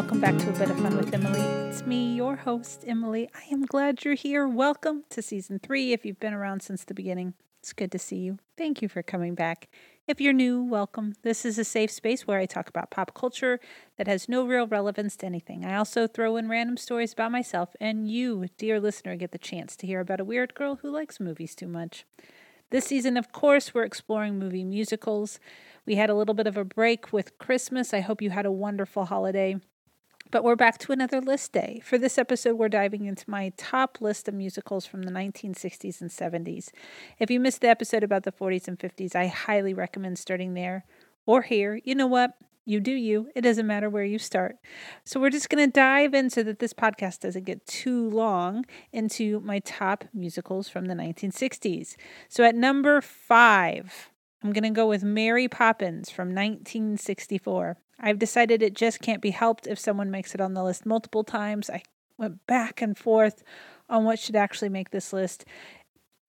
welcome back to A Bit of Fun with Emily. It's me, your host, Emily. I am glad you're here. Welcome to season three. If you've been around since the beginning, it's good to see you. Thank you for coming back. If you're new, welcome. This is a safe space where I talk about pop culture that has no real relevance to anything. I also throw in random stories about myself, and you, dear listener, get the chance to hear about a weird girl who likes movies too much. This season, of course, we're exploring movie musicals. We had a little bit of a break with Christmas. I hope you had a wonderful holiday. But we're back to another list day. For this episode, we're diving into my top list of musicals from the 1960s and 70s. If you missed the episode about the 40s and 50s, I highly recommend starting there or here. You know what? You do you. It doesn't matter where you start. So we're just going to dive in so that this podcast doesn't get too long into my top musicals from the 1960s. So at number five, I'm going to go with Mary Poppins from 1964. I've decided it just can't be helped if someone makes it on the list multiple times. I went back and forth on what should actually make this list.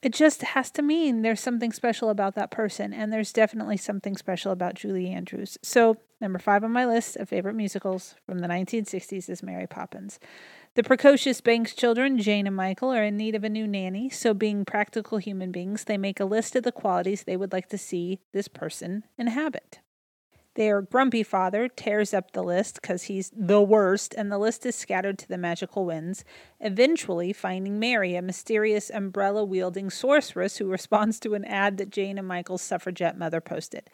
It just has to mean there's something special about that person, and there's definitely something special about Julie Andrews. So, number five on my list of favorite musicals from the 1960s is Mary Poppins. The precocious Banks children, Jane and Michael, are in need of a new nanny, so being practical human beings, they make a list of the qualities they would like to see this person inhabit. Their grumpy father tears up the list because he's the worst, and the list is scattered to the magical winds, eventually finding Mary, a mysterious umbrella wielding sorceress who responds to an ad that Jane and Michael's suffragette mother posted.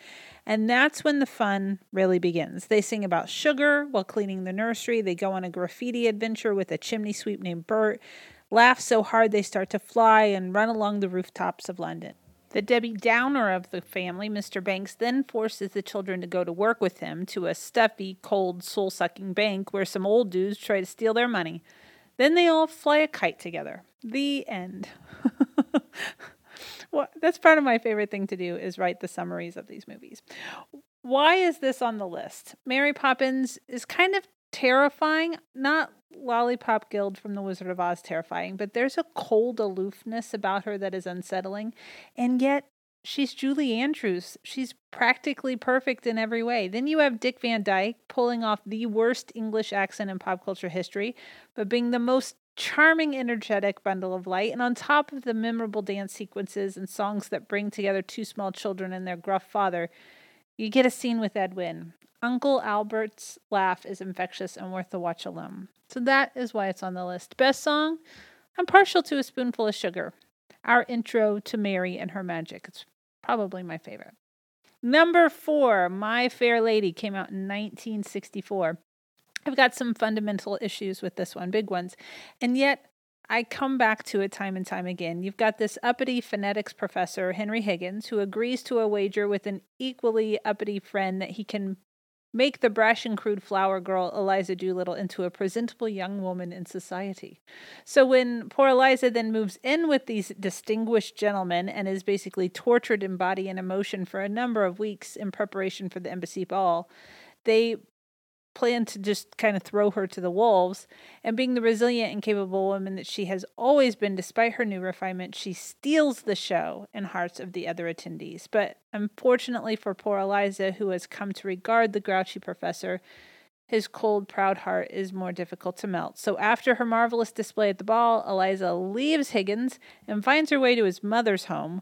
And that's when the fun really begins. They sing about sugar while cleaning the nursery, they go on a graffiti adventure with a chimney sweep named Bert, laugh so hard they start to fly, and run along the rooftops of London. The Debbie Downer of the family, Mr. Banks, then forces the children to go to work with him to a stuffy, cold, soul sucking bank where some old dudes try to steal their money. Then they all fly a kite together. The end. well, that's part of my favorite thing to do is write the summaries of these movies. Why is this on the list? Mary Poppins is kind of terrifying, not Lollipop Guild from The Wizard of Oz terrifying, but there's a cold aloofness about her that is unsettling. And yet, she's Julie Andrews. She's practically perfect in every way. Then you have Dick Van Dyke pulling off the worst English accent in pop culture history, but being the most charming, energetic bundle of light. And on top of the memorable dance sequences and songs that bring together two small children and their gruff father, you get a scene with Ed Wynn. Uncle Albert's laugh is infectious and worth the watch alone. So that is why it's on the list. Best song? I'm partial to A Spoonful of Sugar. Our intro to Mary and her magic. It's probably my favorite. Number four, My Fair Lady came out in 1964. I've got some fundamental issues with this one, big ones. And yet, I come back to it time and time again. You've got this uppity phonetics professor, Henry Higgins, who agrees to a wager with an equally uppity friend that he can make the brash and crude flower girl Eliza Doolittle into a presentable young woman in society. So when poor Eliza then moves in with these distinguished gentlemen and is basically tortured in body and emotion for a number of weeks in preparation for the embassy ball, they plan to just kind of throw her to the wolves. And being the resilient and capable woman that she has always been, despite her new refinement, she steals the show in hearts of the other attendees. But unfortunately for poor Eliza, who has come to regard the grouchy professor, his cold, proud heart is more difficult to melt. So, after her marvelous display at the ball, Eliza leaves Higgins and finds her way to his mother's home.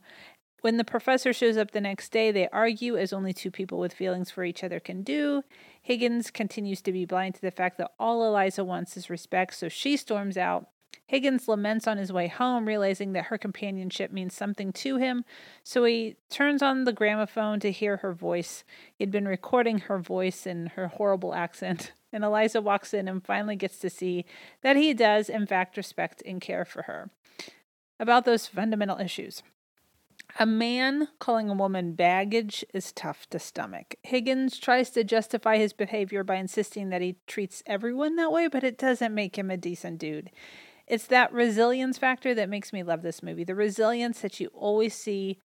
When the professor shows up the next day, they argue as only two people with feelings for each other can do. Higgins continues to be blind to the fact that all Eliza wants is respect, so she storms out. Higgins laments on his way home, realizing that her companionship means something to him, so he turns on the gramophone to hear her voice. He'd been recording her voice in her horrible accent, and Eliza walks in and finally gets to see that he does, in fact, respect and care for her. About those fundamental issues. A man calling a woman baggage is tough to stomach. Higgins tries to justify his behavior by insisting that he treats everyone that way, but it doesn't make him a decent dude. It's that resilience factor that makes me love this movie. The resilience that you always see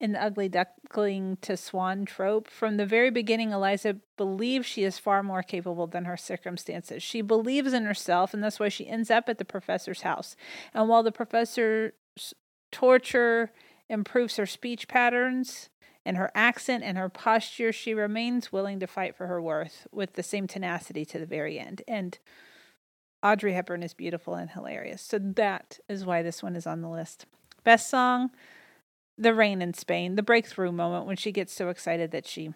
in the ugly duckling to swan trope. From the very beginning, Eliza believes she is far more capable than her circumstances. She believes in herself, and that's why she ends up at the professor's house. And while the professor's torture improves her speech patterns In her accent and her posture, she remains willing to fight for her worth with the same tenacity to the very end. And Audrey Hepburn is beautiful and hilarious. So that is why this one is on the list. Best song, The Rain in Spain, the breakthrough moment when she gets so excited that she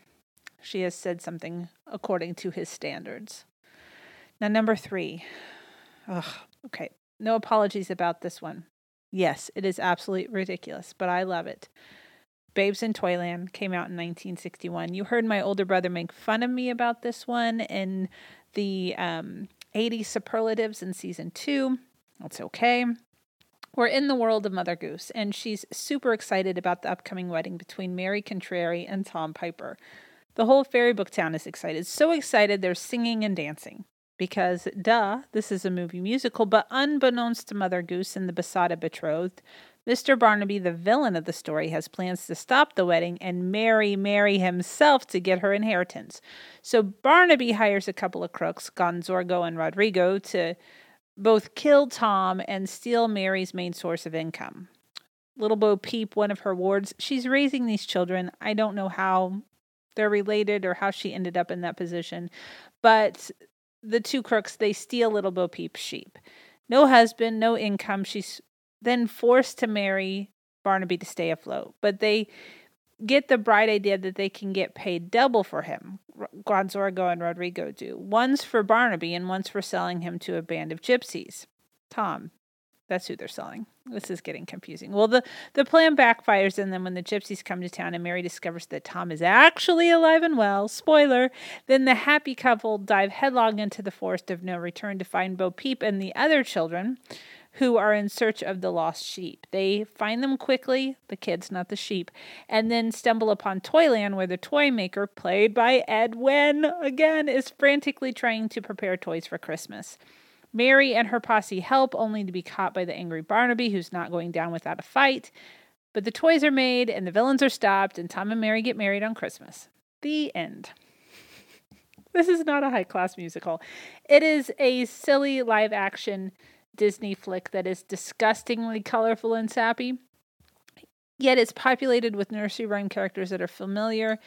she has said something according to his standards. Now number 3. Ugh, okay. No apologies about this one. Yes, it is absolutely ridiculous, but I love it. Babes in Toyland came out in 1961. You heard my older brother make fun of me about this one in the um, 80 superlatives in season two. That's okay. We're in the world of Mother Goose, and she's super excited about the upcoming wedding between Mary Contrary and Tom Piper. The whole fairy book town is excited. So excited they're singing and dancing. Because, duh, this is a movie musical, but unbeknownst to Mother Goose and the besotted betrothed, Mr. Barnaby, the villain of the story, has plans to stop the wedding and marry Mary himself to get her inheritance. So Barnaby hires a couple of crooks, Gonzorgo and Rodrigo, to both kill Tom and steal Mary's main source of income. Little Bo Peep, one of her wards, she's raising these children. I don't know how they're related or how she ended up in that position, but the two crooks, they steal Little Bo Peep's sheep. No husband, no income. She's then forced to marry Barnaby to stay afloat. But they get the bright idea that they can get paid double for him. Gonzorgo and Rodrigo do. One's for Barnaby and one's for selling him to a band of gypsies. Tom, that's who they're selling. This is getting confusing. Well, the, the plan backfires, and then when the gypsies come to town and Mary discovers that Tom is actually alive and well, spoiler, then the happy couple dive headlong into the forest of no return to find Bo Peep and the other children who are in search of the lost sheep. They find them quickly, the kids, not the sheep, and then stumble upon Toyland, where the toy maker, played by Ed Wynn again, is frantically trying to prepare toys for Christmas. Mary and her posse help, only to be caught by the angry Barnaby, who's not going down without a fight. But the toys are made, and the villains are stopped, and Tom and Mary get married on Christmas. The end. This is not a high class musical. It is a silly live action Disney flick that is disgustingly colorful and sappy. Yet it's populated with nursery rhyme characters that are familiar,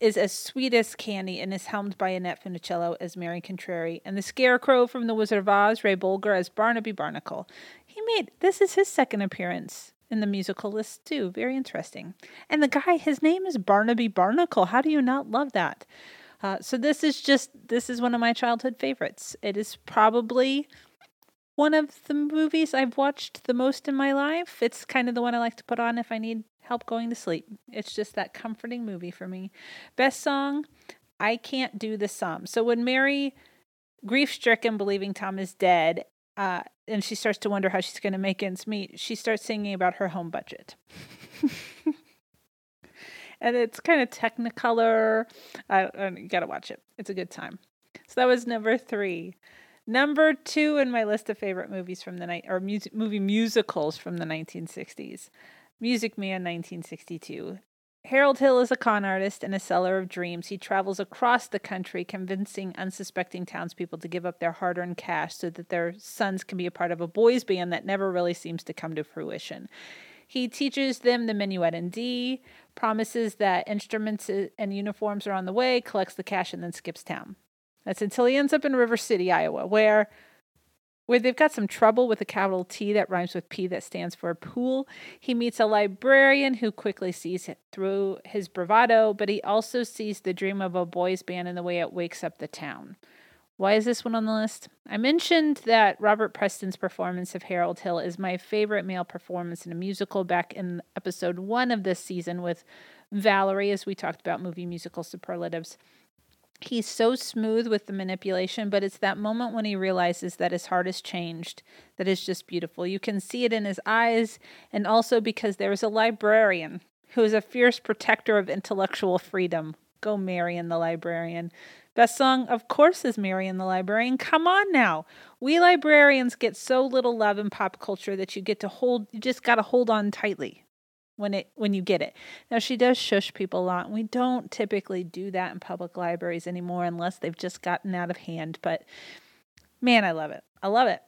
is as sweet as candy, and is helmed by Annette Funicello as Mary Contrary, and the Scarecrow from The Wizard of Oz, Ray Bolger as Barnaby Barnacle. He made this is his second appearance in the musical list too. Very interesting. And the guy, his name is Barnaby Barnacle. How do you not love that? Uh, so this is just this is one of my childhood favorites. It is probably one of the movies I've watched the most in my life. It's kind of the one I like to put on if I need help going to sleep. It's just that comforting movie for me. Best song, I Can't Do the Sum. So when Mary, grief stricken, believing Tom is dead, uh, and she starts to wonder how she's going to make ends meet, she starts singing about her home budget. and it's kind of technicolor. I, I, you got to watch it. It's a good time. So that was number three. Number two in my list of favorite movies from the night or music movie musicals from the 1960s. Music Man 1962. Harold Hill is a con artist and a seller of dreams. He travels across the country convincing unsuspecting townspeople to give up their hard earned cash so that their sons can be a part of a boys' band that never really seems to come to fruition. He teaches them the minuet in D, promises that instruments uh, and uniforms are on the way, collects the cash, and then skips town. That's until he ends up in River City, Iowa, where where they've got some trouble with a capital T that rhymes with P that stands for pool. He meets a librarian who quickly sees through his bravado, but he also sees the dream of a boys' band and the way it wakes up the town. Why is this one on the list? I mentioned that Robert Preston's performance of Harold Hill is my favorite male performance in a musical back in episode one of this season with Valerie, as we talked about movie musical superlatives. He's so smooth with the manipulation, but it's that moment when he realizes that his heart has changed that is just beautiful. You can see it in his eyes, and also because there is a librarian who is a fierce protector of intellectual freedom. Go, Marion the librarian. Best song, of course, is Marion the Librarian. Come on now. We librarians get so little love in pop culture that you get to hold, you just got to hold on tightly when it when you get it. Now she does shush people a lot. We don't typically do that in public libraries anymore unless they've just gotten out of hand, but man, I love it. I love it.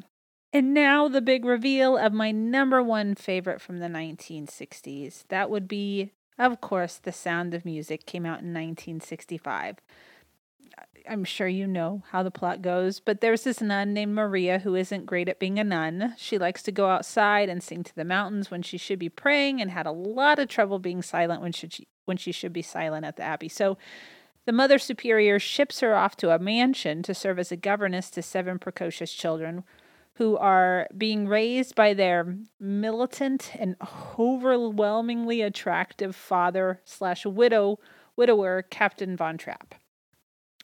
And now the big reveal of my number one favorite from the 1960s. That would be Of course, The Sound of Music came out in 1965. I'm sure you know how the plot goes, but there's this nun named Maria who isn't great at being a nun. She likes to go outside and sing to the mountains when she should be praying and had a lot of trouble being silent when she when she should be silent at the abbey. So the mother superior ships her off to a mansion to serve as a governess to seven precocious children who are being raised by their militant and overwhelmingly attractive father slash widow widower Captain Von Trapp.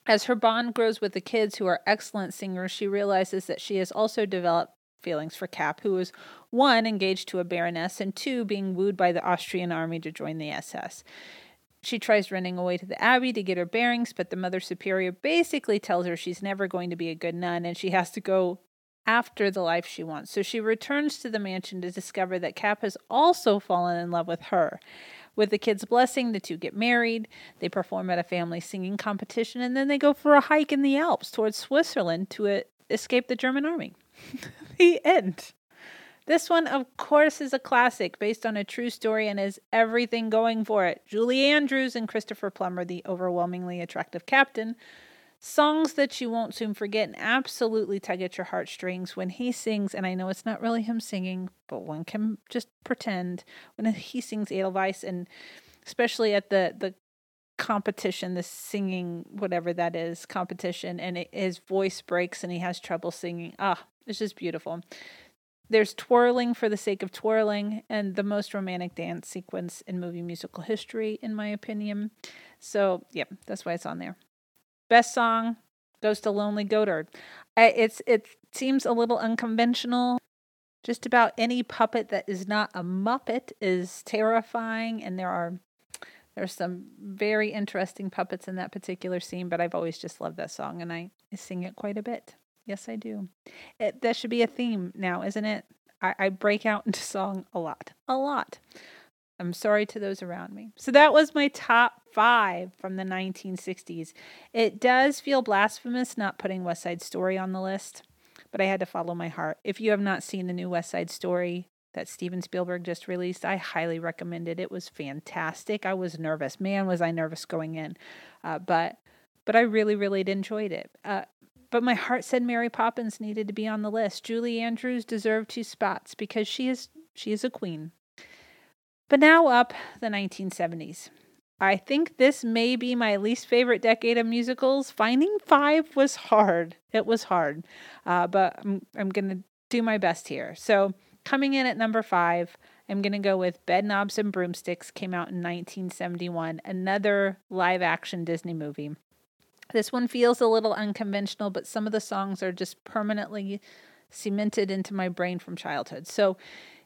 As her bond grows with the kids, who are excellent singers, she realizes that she has also developed feelings for Cap, who is one, engaged to a baroness, and two, being wooed by the Austrian army to join the SS. She tries running away to the abbey to get her bearings, but the Mother Superior basically tells her she's never going to be a good nun and she has to go after the life she wants. So she returns to the mansion to discover that Cap has also fallen in love with her. With the kids' blessing, the two get married. They perform at a family singing competition, and then they go for a hike in the Alps towards Switzerland to escape the German army. the end. This one, of course, is a classic based on a true story and has everything going for it. Julie Andrews and Christopher Plummer, the overwhelmingly attractive captain, songs that you won't soon forget and absolutely tug at your heartstrings when he sings and i know it's not really him singing but one can just pretend when he sings edelweiss and especially at the the competition the singing whatever that is competition and it, his voice breaks and he has trouble singing. Ah it's just beautiful. There's twirling for the sake of twirling and the most romantic dance sequence in movie musical history in my opinion. So yeah that's why it's on there Best song goes to Lonely Goatherd. It's it seems a little unconventional. Just about any puppet that is not a muppet is terrifying, and there are there's some very interesting puppets in that particular scene. But I've always just loved that song, and I, I sing it quite a bit. Yes, I do. It, that should be a theme now, isn't it? I, I break out into song a lot, a lot. I'm sorry to those around me. So that was my top five from the 1960s. It does feel blasphemous not putting West Side Story on the list, but I had to follow my heart. If you have not seen the new West Side Story that Steven Spielberg just released, I highly recommend it. It was fantastic. I was nervous. Man, was I nervous going in. Uh, but but I really, really enjoyed it. Uh, but my heart said Mary Poppins needed to be on the list. Julie Andrews deserved two spots because she is she is a queen. But now up the 1970s. I think this may be my least favorite decade of musicals. Finding five was hard. It was hard, uh, but I'm, I'm going to do my best here. So, coming in at number five, I'm going to go with Bedknobs and Broomsticks, came out in 1971, another live action Disney movie. This one feels a little unconventional, but some of the songs are just permanently cemented into my brain from childhood. So,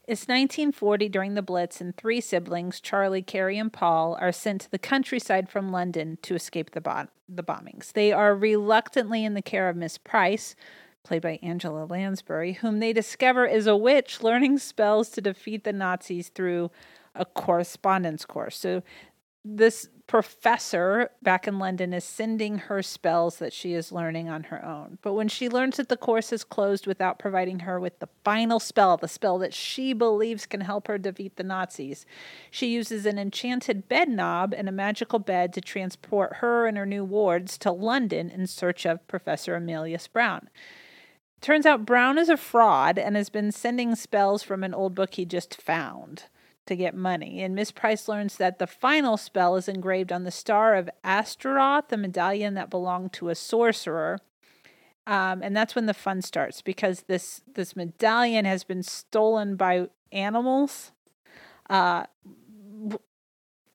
it's 1940 during the Blitz, and three siblings, Charlie, Carrie, and Paul, are sent to the countryside from London to escape the, the bombings. They are reluctantly in the care of Miss Price, played by Angela Lansbury, whom they discover is a witch learning spells to defeat the Nazis through a correspondence course. So this professor back in London is sending her spells that she is learning on her own. But when she learns that the course is closed without providing her with the final spell, the spell that she believes can help her defeat the Nazis, she uses an enchanted bed knob and a magical bed to transport her and her new wards to London in search of Professor Emilius Brown. Turns out Brown is a fraud and has been sending spells from an old book he just found to get money. And Miss Price learns that the final spell is engraved on the star of Astaroth, the medallion that belonged to a sorcerer. Um, and that's when the fun starts because this this medallion has been stolen by animals. Uh,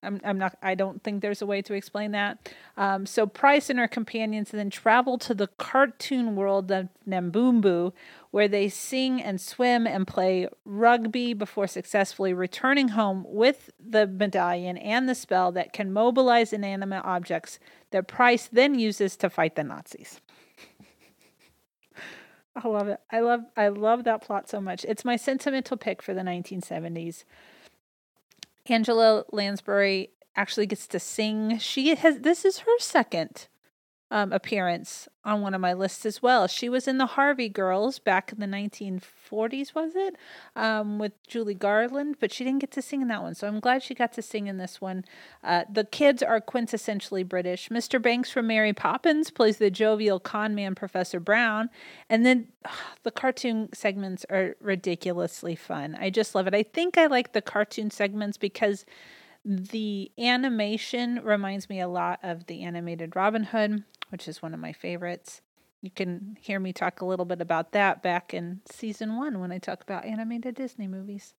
I'm, I'm not. I don't think there's a way to explain that. Um, so Price and her companions then travel to the cartoon world of Naboombu, where they sing and swim and play rugby before successfully returning home with the medallion and the spell that can mobilize inanimate objects. That Price then uses to fight the Nazis. I love it. I love. I love that plot so much. It's my sentimental pick for the 1970s. Angela Lansbury actually gets to sing. She has this is her second um, appearance on one of my lists as well. She was in the Harvey Girls back in the 1940s, was it? Um, with Julie Garland, but she didn't get to sing in that one. So I'm glad she got to sing in this one. Uh, the kids are quintessentially British. Mr. Banks from Mary Poppins plays the jovial con man Professor Brown. And then ugh, the cartoon segments are ridiculously fun. I just love it. I think I like the cartoon segments because the animation reminds me a lot of the animated Robin Hood, which is one of my favorites. You can hear me talk a little bit about that back in season one when I talk about animated Disney movies.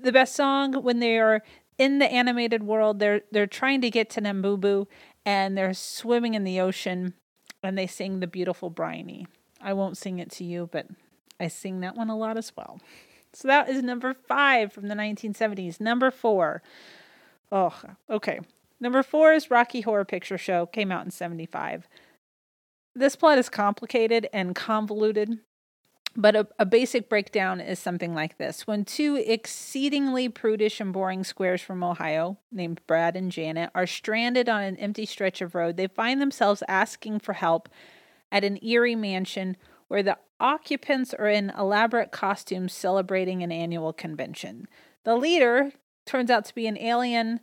The best song when they are in the animated world, they're they're trying to get to Naboombu and they're swimming in the ocean and they sing the beautiful briny. I won't sing it to you, but I sing that one a lot as well. So that is number five from the 1970s. Number four, Oh, okay. Number four is Rocky Horror Picture Show, came out in 75. This plot is complicated and convoluted, but a, a, basic breakdown is something like this. When two exceedingly prudish and boring squares from Ohio, named Brad and Janet, are stranded on an empty stretch of road, they find themselves asking for help at an eerie mansion where the occupants are in elaborate costumes celebrating an annual convention. The leader, turns out to be an alien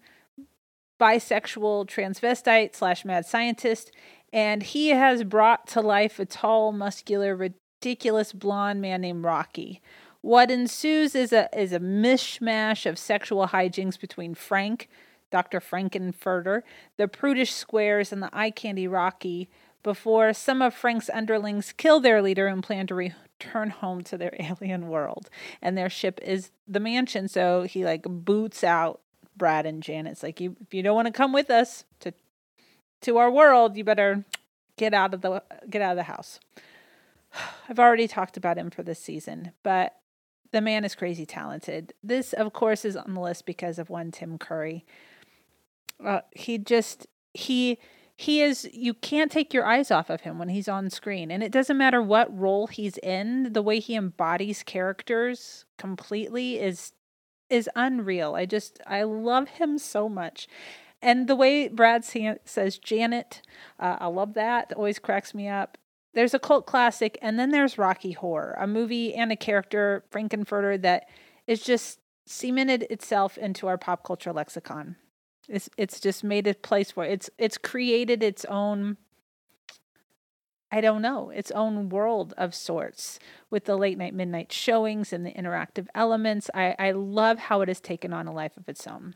bisexual transvestite slash mad scientist, and he has brought to life a tall, muscular, ridiculous blonde man named Rocky. What ensues is a is a mishmash of sexual hijinks between Frank, Dr. Frank-N-Furter, the prudish squares, and the eye candy Rocky before some of Frank's underlings kill their leader and plan to return home to their alien world. And their ship is the mansion, so he like boots out Brad and Janet. It's like you if you don't want to come with us to to our world, you better get out of the get out of the house. I've already talked about him for this season, but the man is crazy talented. This, of course, is on the list because of one Tim Curry. Uh, he just he he is you can't take your eyes off of him when he's on screen and it doesn't matter what role he's in the way he embodies characters completely is is unreal. I just i love him so much. And the way brad says janet uh, i love that always cracks me up. There's a cult classic and then there's rocky horror a movie and a character Frank-N-Furter that is just cemented itself into our pop culture lexicon. It's it's just made a place where it's it's created its own I don't know, its own world of sorts with the late night midnight showings and the interactive elements. I, I love how it has taken on a life of its own.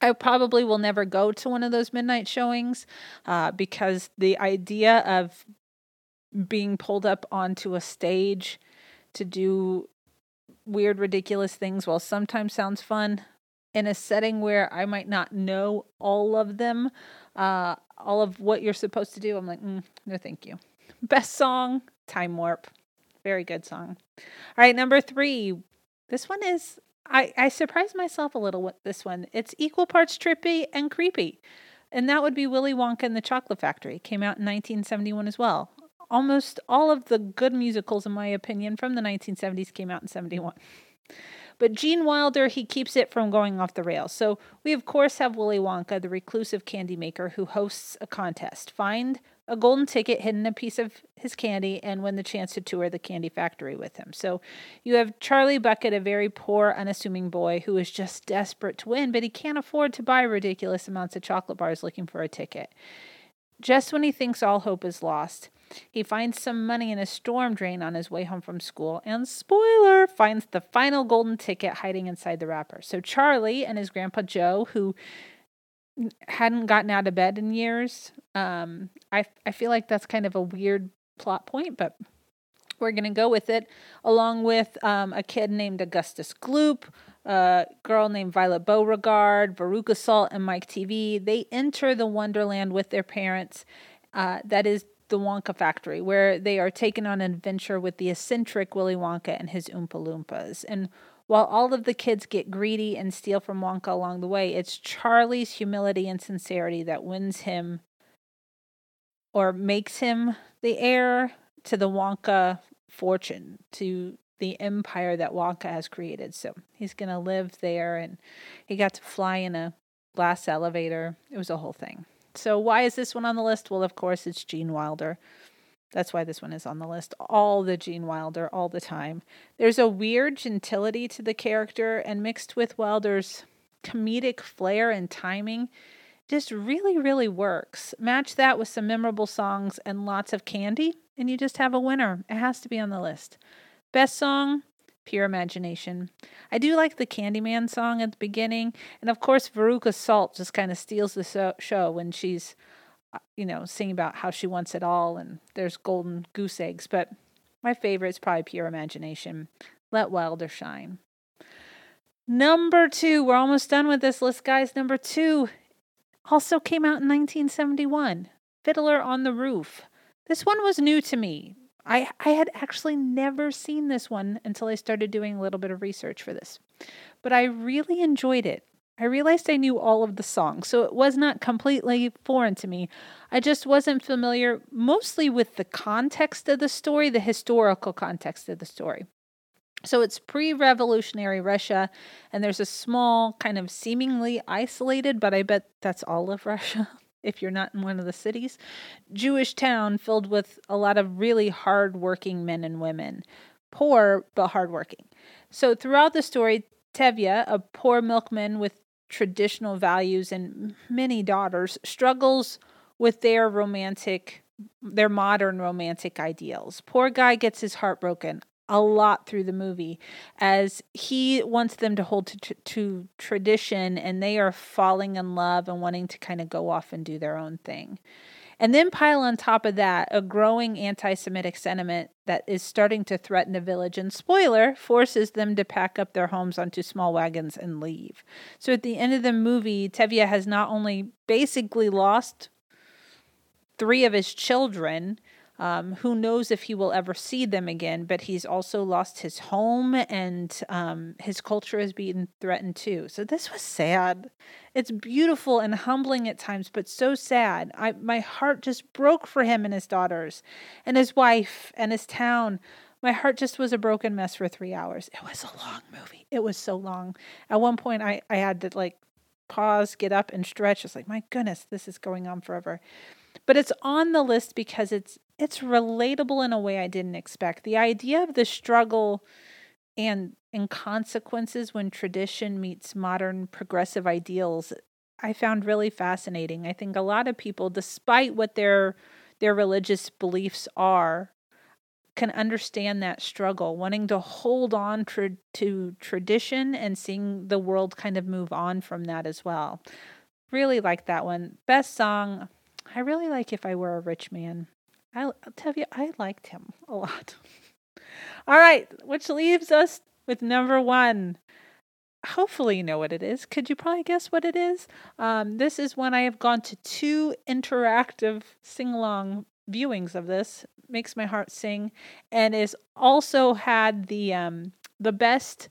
I probably will never go to one of those midnight showings uh, because the idea of being pulled up onto a stage to do weird, ridiculous things, while sometimes sounds fun, in a setting where I might not know all of them, uh, all of what you're supposed to do, I'm like, mm, no, thank you. Best song, Time Warp. Very good song. All right, number three. This one is, I, I surprised myself a little with this one. It's equal parts trippy and creepy. And that would be Willy Wonka and the Chocolate Factory. came out in 1971 as well. Almost all of the good musicals, in my opinion, from the 1970s came out in 71. But Gene Wilder, he keeps it from going off the rails. So we, of course, have Willy Wonka, the reclusive candy maker, who hosts a contest. Find a golden ticket hidden a piece of his candy and win the chance to tour the candy factory with him. So you have Charlie Bucket, a very poor, unassuming boy who is just desperate to win, but he can't afford to buy ridiculous amounts of chocolate bars looking for a ticket. Just when he thinks all hope is lost, he finds some money in a storm drain on his way home from school, and spoiler, finds the final golden ticket hiding inside the wrapper. So Charlie and his grandpa Joe, who hadn't gotten out of bed in years, um, I I feel like that's kind of a weird plot point, but we're gonna go with it, along with um, a kid named Augustus Gloop, a girl named Violet Beauregarde, Veruca Salt, and Mike TV. They enter the Wonderland with their parents. Uh, that is the Wonka factory, where they are taken on an adventure with the eccentric Willy Wonka and his Oompa Loompas. And while all of the kids get greedy and steal from Wonka along the way, it's Charlie's humility and sincerity that wins him or makes him the heir to the Wonka fortune, to the empire that Wonka has created. So he's going to live there and he got to fly in a glass elevator. It was a whole thing. So, why is this one on the list? Well, of course, it's Gene Wilder. That's why this one is on the list. All the Gene Wilder, all the time. There's a weird gentility to the character, and mixed with Wilder's comedic flair and timing, just really, really works. Match that with some memorable songs and lots of candy, and you just have a winner. It has to be on the list. Best song, Pure Imagination. I do like the Candyman song at the beginning, and of course, Veruca Salt just kind of steals the show when she's Uh, you know, singing about how she wants it all and there's golden goose eggs. But my favorite is probably Pure Imagination. Let Wilder shine. Number two, we're almost done with this list, guys. Number two also came out in 1971 Fiddler on the Roof. This one was new to me. I, I had actually never seen this one until I started doing a little bit of research for this. But I really enjoyed it. I realized I knew all of the songs, so it was not completely foreign to me. I just wasn't familiar mostly with the context of the story, the historical context of the story. So it's pre revolutionary Russia, and there's a small, kind of seemingly isolated, but I bet that's all of Russia if you're not in one of the cities, Jewish town filled with a lot of really hardworking men and women. Poor, but hardworking. So throughout the story, Tevye, a poor milkman with traditional values and many daughters struggles with their romantic their modern romantic ideals. Poor guy gets his heart broken a lot through the movie as he wants them to hold to, to, to tradition and they are falling in love and wanting to kind of go off and do their own thing. And then pile on top of that a growing anti Semitic sentiment that is starting to threaten the village. And spoiler, forces them to pack up their homes onto small wagons and leave. So at the end of the movie, Tevye has not only basically lost three of his children, um, who knows if he will ever see them again, but he's also lost his home and um, his culture is being threatened too. So this was sad. It's beautiful and humbling at times, but so sad. I, my heart just broke for him and his daughters and his wife and his town. My heart just was a broken mess for three hours. It was a long movie. It was so long. At one point, I, I had to like pause, get up, and stretch. It's like, my goodness, this is going on forever but it's on the list because it's it's relatable in a way I didn't expect. The idea of the struggle and and consequences when tradition meets modern progressive ideals I found really fascinating. I think a lot of people despite what their their religious beliefs are can understand that struggle, wanting to hold on tra- to tradition and seeing the world kind of move on from that as well. Really like that one. Best song, I really like If I Were a Rich Man. I'll, I'll tell you, I liked him a lot. All right, which leaves us with number one. Hopefully, you know what it is. Could you probably guess what it is? Um, this is when I have gone to two interactive sing along viewings of this. Makes my heart sing, and is also had the um, the best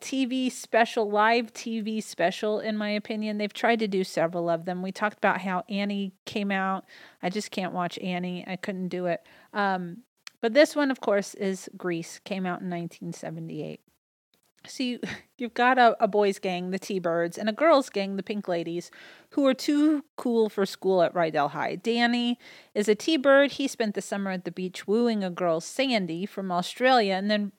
TV special, live TV special, in my opinion. They've tried to do several of them. We talked about how Annie came out. I just can't watch Annie. I couldn't do it. Um, but this one, of course, is Grease, came out in 1978. So you, you've got a, a boys' gang, the T-Birds, and a girls' gang, the Pink Ladies, who are too cool for school at Rydell High. Danny is a T-Bird. He spent the summer at the beach wooing a girl, Sandy, from Australia, and then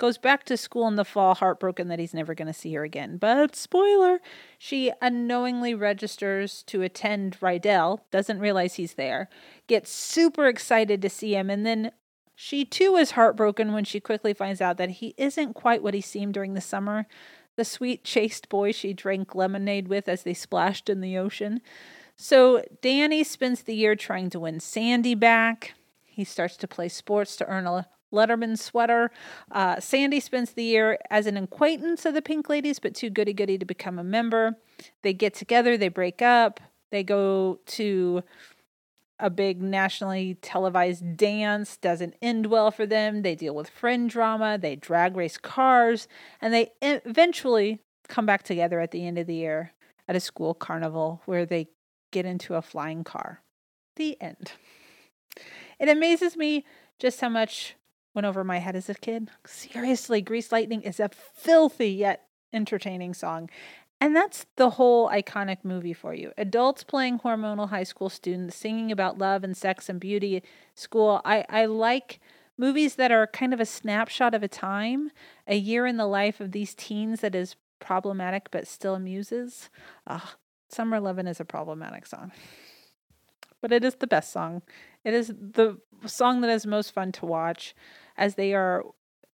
goes back to school in the fall, heartbroken that he's never going to see her again. But spoiler, she unknowingly registers to attend Rydell, doesn't realize he's there, gets super excited to see him, and then she too is heartbroken when she quickly finds out that he isn't quite what he seemed during the summer. The sweet, chaste boy she drank lemonade with as they splashed in the ocean. So Danny spends the year trying to win Sandy back. He starts to play sports to earn a Letterman sweater. Uh, Sandy spends the year as an acquaintance of the Pink Ladies, but too goody goody to become a member. They get together, they break up, they go to a big nationally televised dance, doesn't end well for them. They deal with friend drama, they drag race cars, and they eventually come back together at the end of the year at a school carnival where they get into a flying car. The end. It amazes me just how much went over my head as a kid. Seriously, Grease Lightning is a filthy yet entertaining song. And that's the whole iconic movie for you. Adults playing hormonal high school students, singing about love and sex and beauty school. I, I like movies that are kind of a snapshot of a time, a year in the life of these teens that is problematic but still amuses. Ugh, Summer Lovin' is a problematic song. But it is the best song. It is the song that is most fun to watch as they are,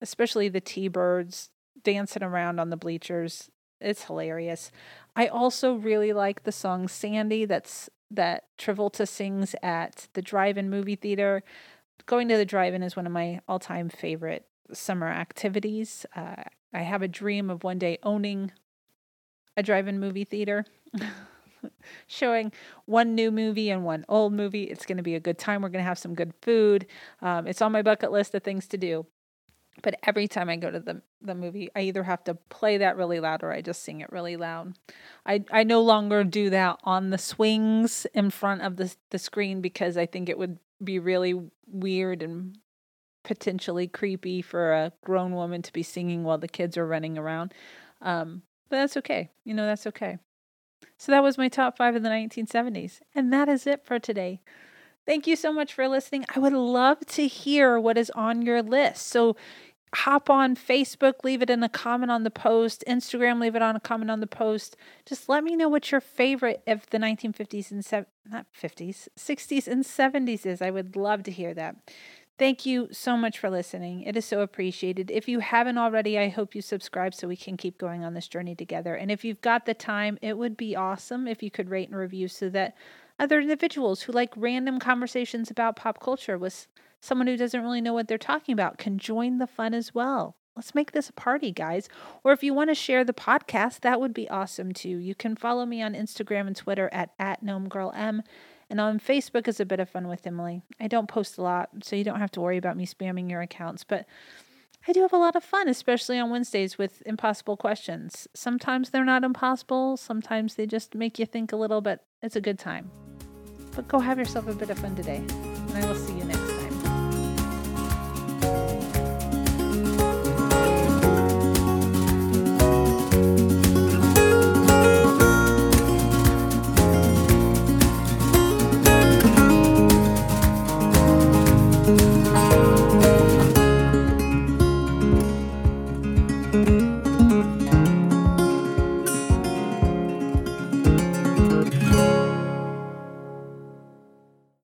especially the T Birds, dancing around on the bleachers it's hilarious. I also really like the song Sandy that's that Travolta sings at the drive-in movie theater. Going to the drive-in is one of my all-time favorite summer activities. Uh, I have a dream of one day owning a drive-in movie theater. showing one new movie and one old movie. It's going to be a good time. We're going to have some good food. Um, it's on my bucket list of things to do. But every time I go to the the movie, I either have to play that really loud or I just sing it really loud. I I no longer do that on the swings in front of the the screen because I think it would be really weird and potentially creepy for a grown woman to be singing while the kids are running around. Um, but that's okay. You know, that's okay. So that was my top five of the 1970s. And that is it for today. Thank you so much for listening. I would love to hear what is on your list. So hop on Facebook, leave it in a comment on the post, Instagram, leave it on a comment on the post. Just let me know what your favorite of the 1950s and not 50s, 60s and 70s is. I would love to hear that. Thank you so much for listening. It is so appreciated. If you haven't already, I hope you subscribe so we can keep going on this journey together. And if you've got the time, it would be awesome if you could rate and review so that other individuals who like random conversations about pop culture with someone who doesn't really know what they're talking about can join the fun as well. Let's make this a party, guys. Or if you want to share the podcast, that would be awesome too. You can follow me on Instagram and Twitter at, at GnomeGirlM. And on Facebook is a bit of fun with Emily. I don't post a lot, so you don't have to worry about me spamming your accounts, but I do have a lot of fun, especially on Wednesdays with impossible questions. Sometimes they're not impossible, sometimes they just make you think a little, but it's a good time. But go have yourself a bit of fun today, and I will see you next.